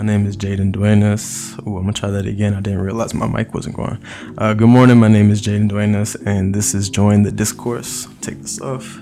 My name is Jaden Duenas. Ooh, I'm gonna try that again. I didn't realize my mic wasn't going. Uh, good morning. My name is Jaden Duenas, and this is Join the Discourse. Take this off.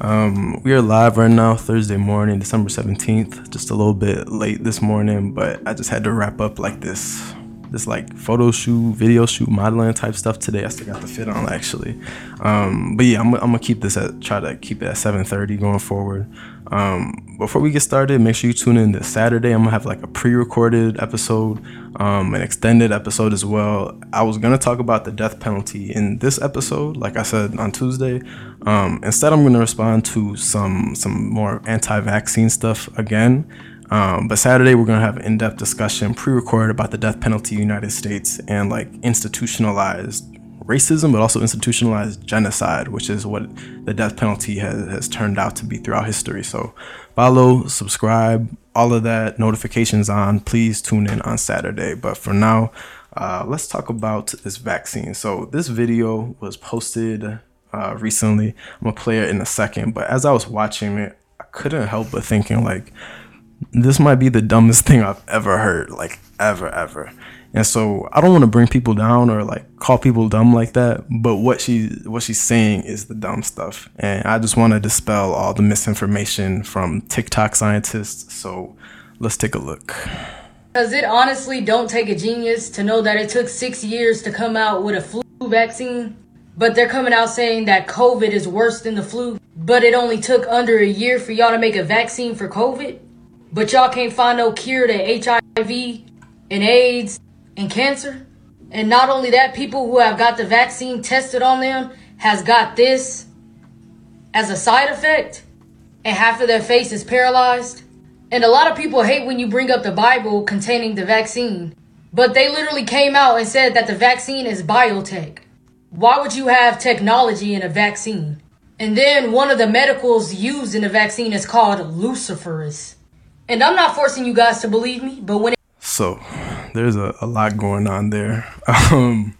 Um, we are live right now, Thursday morning, December 17th. Just a little bit late this morning, but I just had to wrap up like this this like photo shoot, video shoot, modeling type stuff today. I still got the fit on actually. Um, but yeah, I'm, I'm, gonna keep this at try to keep it at 7:30 going forward. Um, before we get started, make sure you tune in this Saturday. I'm gonna have like a pre-recorded episode, um, an extended episode as well. I was gonna talk about the death penalty in this episode, like I said on Tuesday. Um, instead, I'm gonna respond to some some more anti-vaccine stuff again. Um, but Saturday, we're going to have an in depth discussion, pre recorded about the death penalty in the United States and like institutionalized racism, but also institutionalized genocide, which is what the death penalty has, has turned out to be throughout history. So follow, subscribe, all of that, notifications on. Please tune in on Saturday. But for now, uh, let's talk about this vaccine. So this video was posted uh, recently. I'm gonna play it in a second, but as I was watching it, I couldn't help but thinking like, this might be the dumbest thing I've ever heard, like ever, ever. And so I don't want to bring people down or like call people dumb like that, but what she what she's saying is the dumb stuff. And I just want to dispel all the misinformation from TikTok scientists. So let's take a look. Cuz it honestly don't take a genius to know that it took 6 years to come out with a flu vaccine, but they're coming out saying that COVID is worse than the flu, but it only took under a year for y'all to make a vaccine for COVID. But y'all can't find no cure to HIV and AIDS and cancer. And not only that, people who have got the vaccine tested on them has got this as a side effect and half of their face is paralyzed. And a lot of people hate when you bring up the Bible containing the vaccine. But they literally came out and said that the vaccine is biotech. Why would you have technology in a vaccine? And then one of the medicals used in the vaccine is called luciferase. And I'm not forcing you guys to believe me, but when it- so there's a, a lot going on there. Um,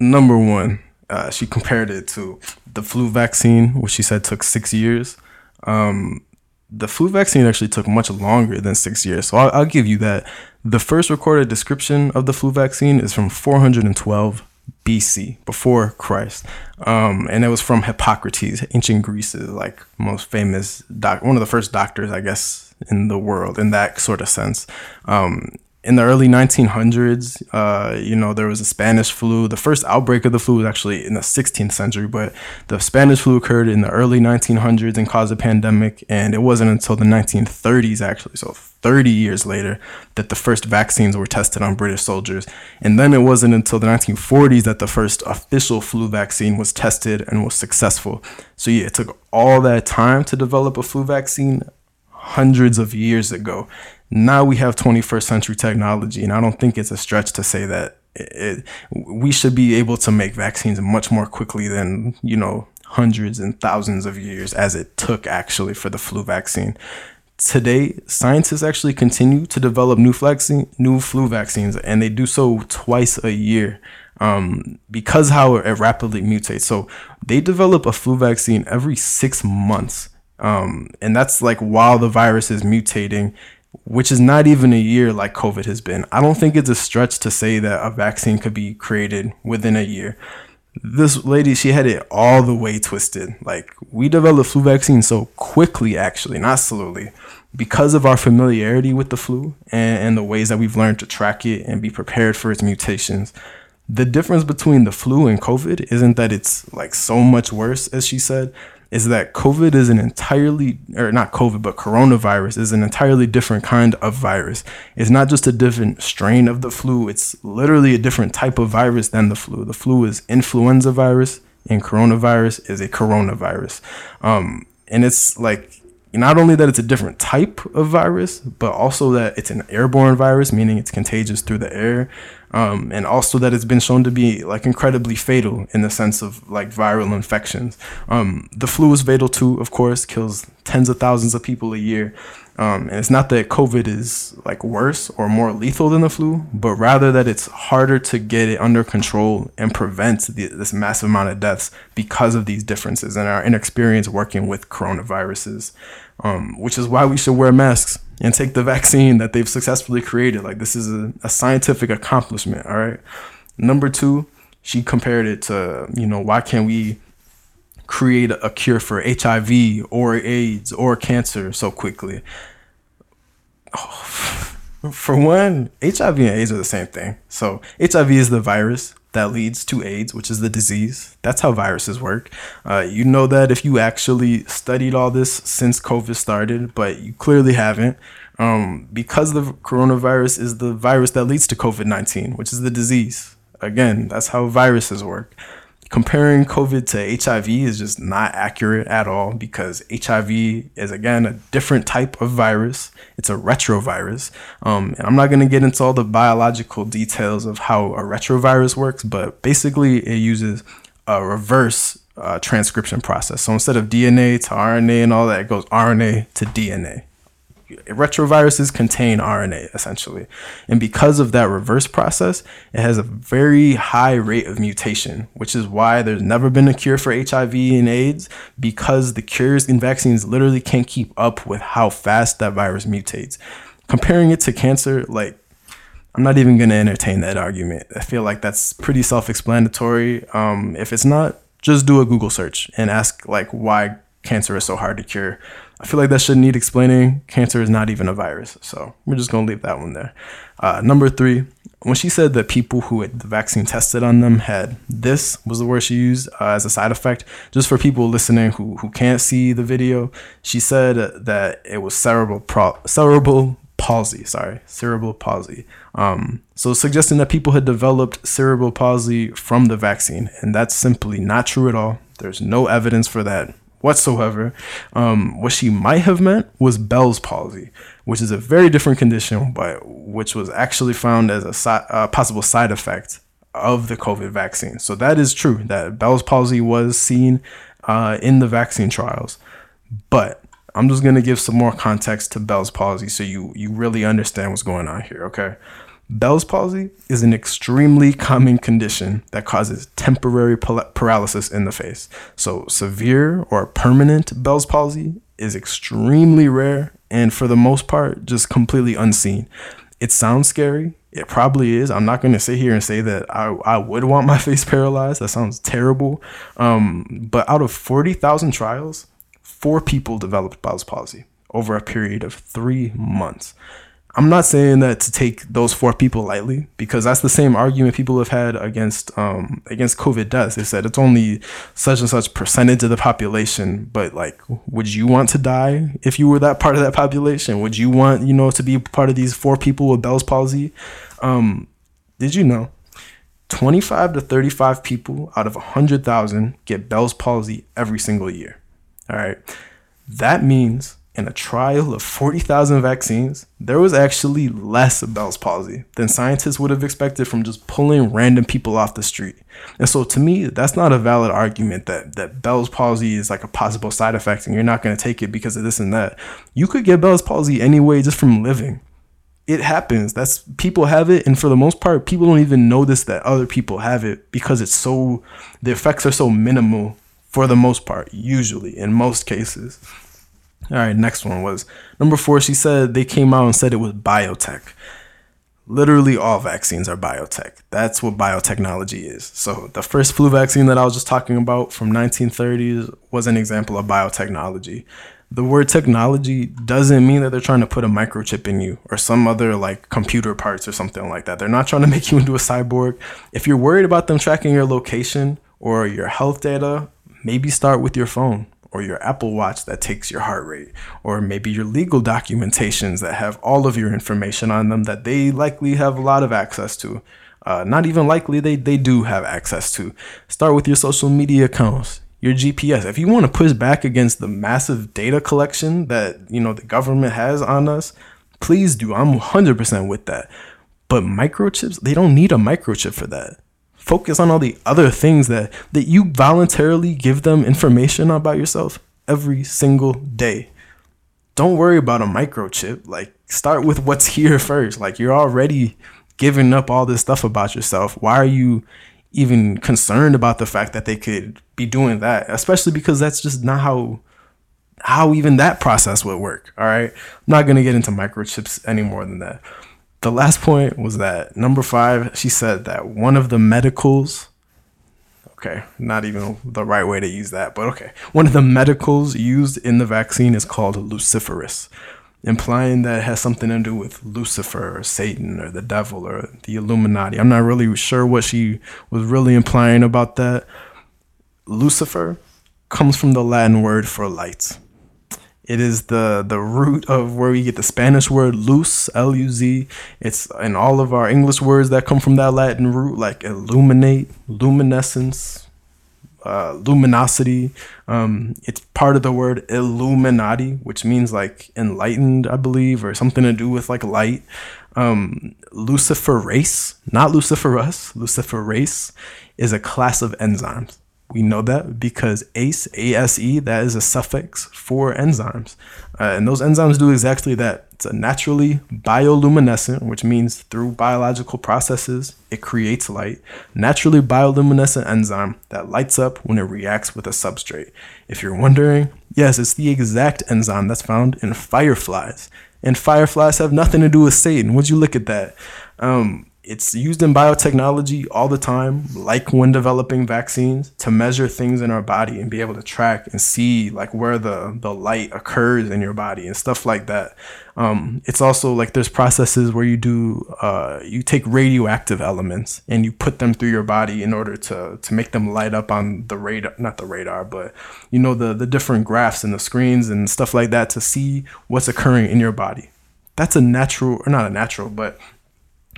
number one, uh, she compared it to the flu vaccine, which she said took six years. Um, the flu vaccine actually took much longer than six years. So I'll, I'll, give you that. The first recorded description of the flu vaccine is from 412 BC, before Christ. Um, and it was from Hippocrates, ancient Greece's like most famous doc, one of the first doctors, I guess, in the world in that sort of sense. Um, in the early 1900s, uh, you know, there was a Spanish flu. The first outbreak of the flu was actually in the 16th century, but the Spanish flu occurred in the early 1900s and caused a pandemic. And it wasn't until the 1930s, actually, so 30 years later, that the first vaccines were tested on British soldiers. And then it wasn't until the 1940s that the first official flu vaccine was tested and was successful. So, yeah, it took all that time to develop a flu vaccine hundreds of years ago. Now we have 21st century technology, and I don't think it's a stretch to say that it, we should be able to make vaccines much more quickly than, you know, hundreds and thousands of years as it took actually for the flu vaccine. Today, scientists actually continue to develop new, vaccine, new flu vaccines, and they do so twice a year um, because how it rapidly mutates. So they develop a flu vaccine every six months um, and that's like while the virus is mutating, which is not even a year like COVID has been. I don't think it's a stretch to say that a vaccine could be created within a year. This lady, she had it all the way twisted. Like, we developed flu vaccine so quickly, actually, not slowly, because of our familiarity with the flu and, and the ways that we've learned to track it and be prepared for its mutations. The difference between the flu and COVID isn't that it's like so much worse, as she said, is that COVID is an entirely, or not COVID, but coronavirus is an entirely different kind of virus. It's not just a different strain of the flu, it's literally a different type of virus than the flu. The flu is influenza virus, and coronavirus is a coronavirus. Um, and it's like, not only that it's a different type of virus, but also that it's an airborne virus, meaning it's contagious through the air um, and also that it's been shown to be like incredibly fatal in the sense of like viral infections. Um, the flu is fatal too, of course, kills tens of thousands of people a year. Um, and it's not that COVID is like worse or more lethal than the flu, but rather that it's harder to get it under control and prevent the, this massive amount of deaths because of these differences and our inexperience working with coronaviruses. um, which is why we should wear masks and take the vaccine that they've successfully created. Like this is a, a scientific accomplishment. All right. Number two, she compared it to, you know, why can't we create a cure for HIV or AIDS or cancer so quickly? Oh, for one, HIV and AIDS are the same thing. So HIV is the virus that leads to AIDS, which is the disease. That's how viruses work. Uh, you know that if you actually studied all this since COVID started, but you clearly haven't, um, because the coronavirus is the virus that leads to COVID 19, which is the disease. Again, that's how viruses work comparing COVID to HIV is just not accurate at all because HIV is again a different type of virus. It's a retrovirus. Um, and I'm not going to get into all the biological details of how a retrovirus works, but basically it uses a reverse uh, transcription process. So instead of DNA to RNA and all that, it goes RNA to DNA retroviruses contain RNA essentially. And because of that reverse process, it has a very high rate of mutation, which is why there's never been a cure for HIV and AIDS because the cures and vaccines literally can't keep up with how fast that virus mutates. Comparing it to cancer, like I'm not even going to entertain that argument. I feel like that's pretty self-explanatory. Um, if it's not, just do a Google search and ask like why cancer is so hard to cure. I feel like that shouldn't need explaining. Cancer is not even a virus. So we're just going to leave that one there. Uh, number three, when she said that people who had the vaccine tested on them had this was the word she used uh, as a side effect. Just for people listening who, who can't see the video, she said that it was cerebral pro- cerebral palsy. Sorry, cerebral palsy. Um, so suggesting that people had developed cerebral palsy from the vaccine, and that's simply not true at all. There's no evidence for that whatsoever. Um, what she might have meant was Bell's palsy, which is a very different condition, but which was actually found as a si- uh, possible side effect of the COVID vaccine. So that is true that Bell's palsy was seen uh, in the vaccine trials, but I'm just gonna give some more context to Bell's palsy so you you really understand what's going on here. Okay. Bell's palsy is an extremely common condition that causes temporary paralysis in the face. So, severe or permanent Bell's palsy is extremely rare and, for the most part, just completely unseen. It sounds scary. It probably is. I'm not going to sit here and say that I, I would want my face paralyzed. That sounds terrible. Um, but out of 40,000 trials, four people developed Bell's palsy over a period of three months. I'm not saying that to take those four people lightly because that's the same argument people have had against um, against COVID deaths. They said it's only such and such percentage of the population, but like, would you want to die if you were that part of that population? Would you want you know to be part of these four people with Bell's palsy? Um, did you know? 25 to 35 people out of 100,000 get Bell's palsy every single year. All right. That means in a trial of 40,000 vaccines, there was actually less Bell's palsy than scientists would have expected from just pulling random people off the street. And so to me, that's not a valid argument that, that Bell's palsy is like a possible side effect and you're not going to take it because of this and that. You could get Bell's palsy anyway just from living. It happens. That's people have it, and for the most part, people don't even notice that other people have it because it's so the effects are so minimal for the most part, usually in most cases. All right, next one was number four. She said they came out and said it was biotech. Literally, all vaccines are biotech. That's what biotechnology is. So, the first flu vaccine that I was just talking about from 1930s was an example of biotechnology. The word technology doesn't mean that they're trying to put a microchip in you or some other like computer parts or something like that. They're not trying to make you into a cyborg. If you're worried about them tracking your location or your health data, maybe start with your phone or your Apple Watch that takes your heart rate, or maybe your legal documentations that have all of your information on them that they likely have a lot of access to. Uh, not even likely, they, they do have access to. Start with your social media accounts, your GPS. If you want to push back against the massive data collection that you know the government has on us, please do. I'm 100% with that. But microchips, they don't need a microchip for that focus on all the other things that that you voluntarily give them information about yourself every single day. Don't worry about a microchip. Like start with what's here first. Like you're already giving up all this stuff about yourself. Why are you even concerned about the fact that they could be doing that? Especially because that's just not how how even that process would work. All right. I'm not going to get into microchips any more than that. The last point was that number five, she said that one of the medicals, okay, not even the right way to use that, but okay, one of the medicals used in the vaccine is called luciferase, implying that it has something to do with Lucifer or Satan or the devil or the Illuminati. I'm not really sure what she was really implying about that. Lucifer comes from the Latin word for light. It is the the root of where we get the Spanish word luz, L U Z. It's in all of our English words that come from that Latin root, like illuminate, luminescence, uh, luminosity. Um, it's part of the word Illuminati, which means like enlightened, I believe, or something to do with like light. Um, luciferase, not luciferus, luciferase is a class of enzymes. We know that because ACE, ASE, that is a suffix for enzymes. Uh, and those enzymes do exactly that. It's a naturally bioluminescent, which means through biological processes, it creates light. Naturally bioluminescent enzyme that lights up when it reacts with a substrate. If you're wondering, yes, it's the exact enzyme that's found in fireflies. And fireflies have nothing to do with Satan. Would you look at that? Um, it's used in biotechnology all the time, like when developing vaccines, to measure things in our body and be able to track and see like where the, the light occurs in your body and stuff like that. Um, it's also like there's processes where you do uh, you take radioactive elements and you put them through your body in order to to make them light up on the radar, not the radar, but you know the the different graphs and the screens and stuff like that to see what's occurring in your body. That's a natural or not a natural, but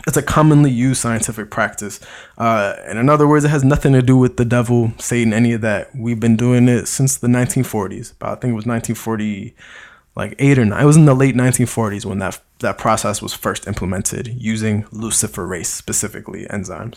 it's a commonly used scientific practice. Uh, and in other words, it has nothing to do with the devil, Satan, any of that. We've been doing it since the 1940s. About, I think it was 1940, like eight or nine. It was in the late 1940s when that that process was first implemented using luciferase specifically enzymes.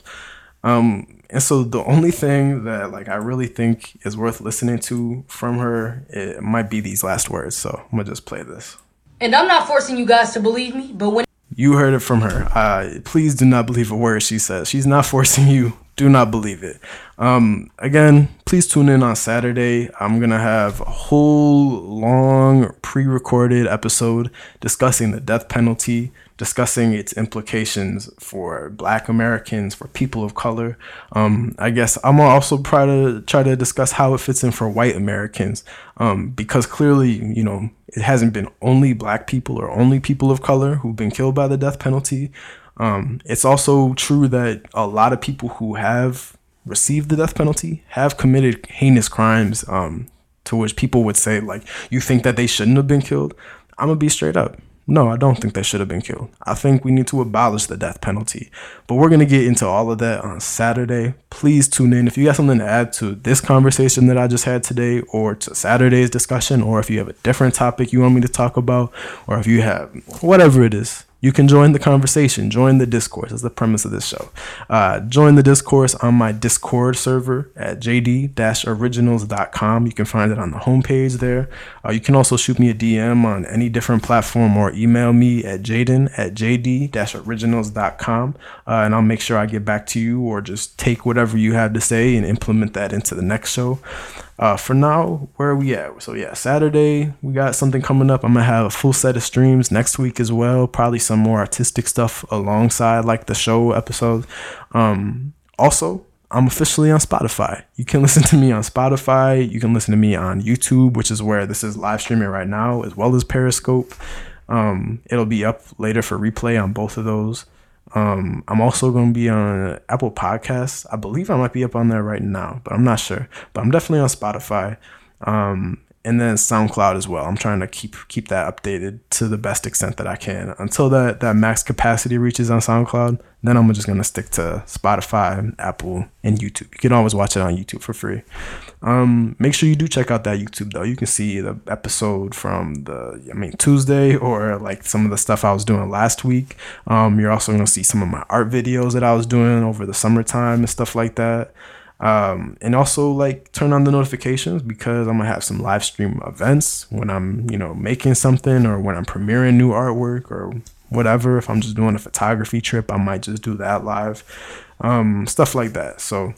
Um, and so the only thing that like I really think is worth listening to from her, it might be these last words. So I'm gonna just play this. And I'm not forcing you guys to believe me, but when you heard it from her. Uh, please do not believe a word she says. She's not forcing you. Do not believe it. Um, again, please tune in on Saturday. I'm going to have a whole long pre recorded episode discussing the death penalty, discussing its implications for black Americans, for people of color. Um, I guess I'm also try to try to discuss how it fits in for white Americans. Um, because clearly, you know, it hasn't been only black people or only people of color who've been killed by the death penalty. Um, it's also true that a lot of people who have received the death penalty have committed heinous crimes um, to which people would say, like, you think that they shouldn't have been killed. I'm gonna be straight up. No, I don't think they should have been killed. I think we need to abolish the death penalty. But we're going to get into all of that on Saturday. Please tune in. If you got something to add to this conversation that I just had today, or to Saturday's discussion, or if you have a different topic you want me to talk about, or if you have whatever it is, you can join the conversation, join the discourse. That's the premise of this show. Uh, join the discourse on my Discord server at jd-originals.com. You can find it on the homepage there. Uh, you can also shoot me a DM on any different platform or email me at jaden at jd-originals.com. Uh, and I'll make sure I get back to you or just take whatever you have to say and implement that into the next show. Uh, for now, where are we at? So yeah, Saturday we got something coming up. I'm gonna have a full set of streams next week as well. Probably some more artistic stuff alongside like the show episodes. Um, also, I'm officially on Spotify. You can listen to me on Spotify. You can listen to me on YouTube, which is where this is live streaming right now, as well as Periscope. Um, it'll be up later for replay on both of those. Um, I'm also going to be on Apple Podcasts. I believe I might be up on there right now, but I'm not sure. But I'm definitely on Spotify. Um, and then SoundCloud as well. I'm trying to keep keep that updated to the best extent that I can until that that max capacity reaches on SoundCloud. Then I'm just gonna stick to Spotify, Apple, and YouTube. You can always watch it on YouTube for free. Um, make sure you do check out that YouTube though. You can see the episode from the I mean Tuesday or like some of the stuff I was doing last week. Um, you're also gonna see some of my art videos that I was doing over the summertime and stuff like that. Um, and also like turn on the notifications because I'm gonna have some live stream events when I'm, you know, making something or when I'm premiering new artwork or whatever. If I'm just doing a photography trip, I might just do that live. Um, stuff like that. So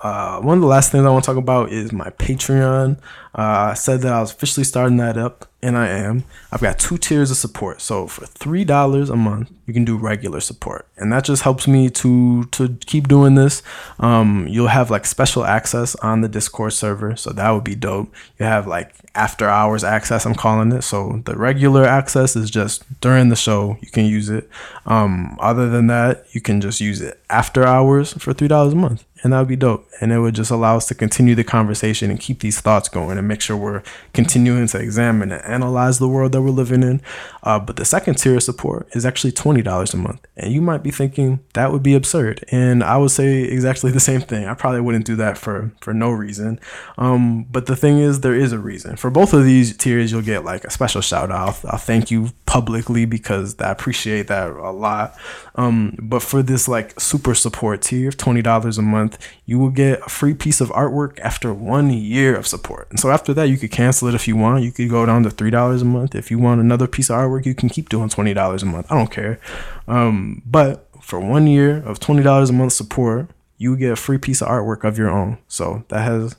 Uh, one of the last things I want to talk about is my Patreon. Uh, I said that I was officially starting that up, and I am. I've got two tiers of support. So for three dollars a month, you can do regular support, and that just helps me to to keep doing this. Um, you'll have like special access on the Discord server, so that would be dope. You have like after hours access, I'm calling it. So the regular access is just during the show you can use it. Um, other than that, you can just use it after hours for three dollars a month and that would be dope. And it would just allow us to continue the conversation and keep these thoughts going and make sure we're continuing to examine and analyze the world that we're living in. Uh, but the second tier of support is actually $20 a month. And you might be thinking that would be absurd. And I would say exactly the same thing. I probably wouldn't do that for, for no reason. Um, but the thing is, there is a reason. For both of these tiers, you'll get like a special shout out. I'll, I'll thank you publicly because I appreciate that a lot. Um, but for this like super support tier of $20 a month, you will get a free piece of artwork after one year of support. And so after that, you could cancel it if you want. You could go down to three dollars a month. If you want another piece of artwork, you can keep doing twenty dollars a month. I don't care. Um, but for one year of twenty dollars a month support, you get a free piece of artwork of your own. So that has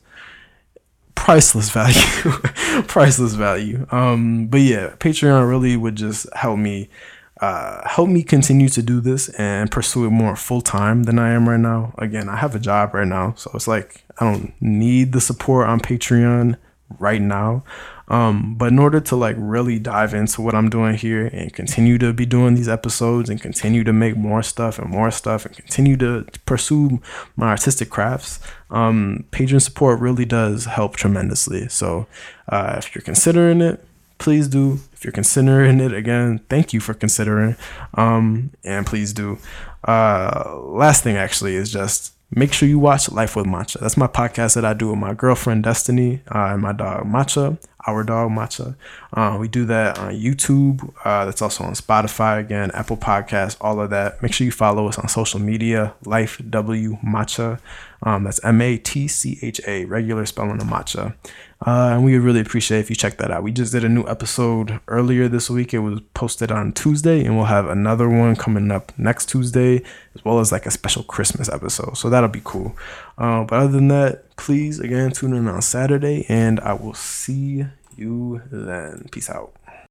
priceless value priceless value um but yeah patreon really would just help me uh, help me continue to do this and pursue it more full time than I am right now. Again, I have a job right now, so it's like I don't need the support on Patreon right now. Um, but in order to like really dive into what I'm doing here and continue to be doing these episodes and continue to make more stuff and more stuff and continue to pursue my artistic crafts, um, Patreon support really does help tremendously. So uh, if you're considering it, please do. If you're considering it again, thank you for considering. Um, and please do. Uh, last thing actually is just make sure you watch Life with Matcha. That's my podcast that I do with my girlfriend Destiny uh, and my dog Matcha, our dog Matcha. Uh, we do that on YouTube. Uh, that's also on Spotify again, Apple Podcasts, all of that. Make sure you follow us on social media. Life W Matcha. Um, that's M A T C H A, regular spelling of matcha. Uh, and we would really appreciate if you check that out. We just did a new episode earlier this week. It was posted on Tuesday, and we'll have another one coming up next Tuesday, as well as like a special Christmas episode. So that'll be cool. Uh, but other than that, please again tune in on Saturday, and I will see you then. Peace out.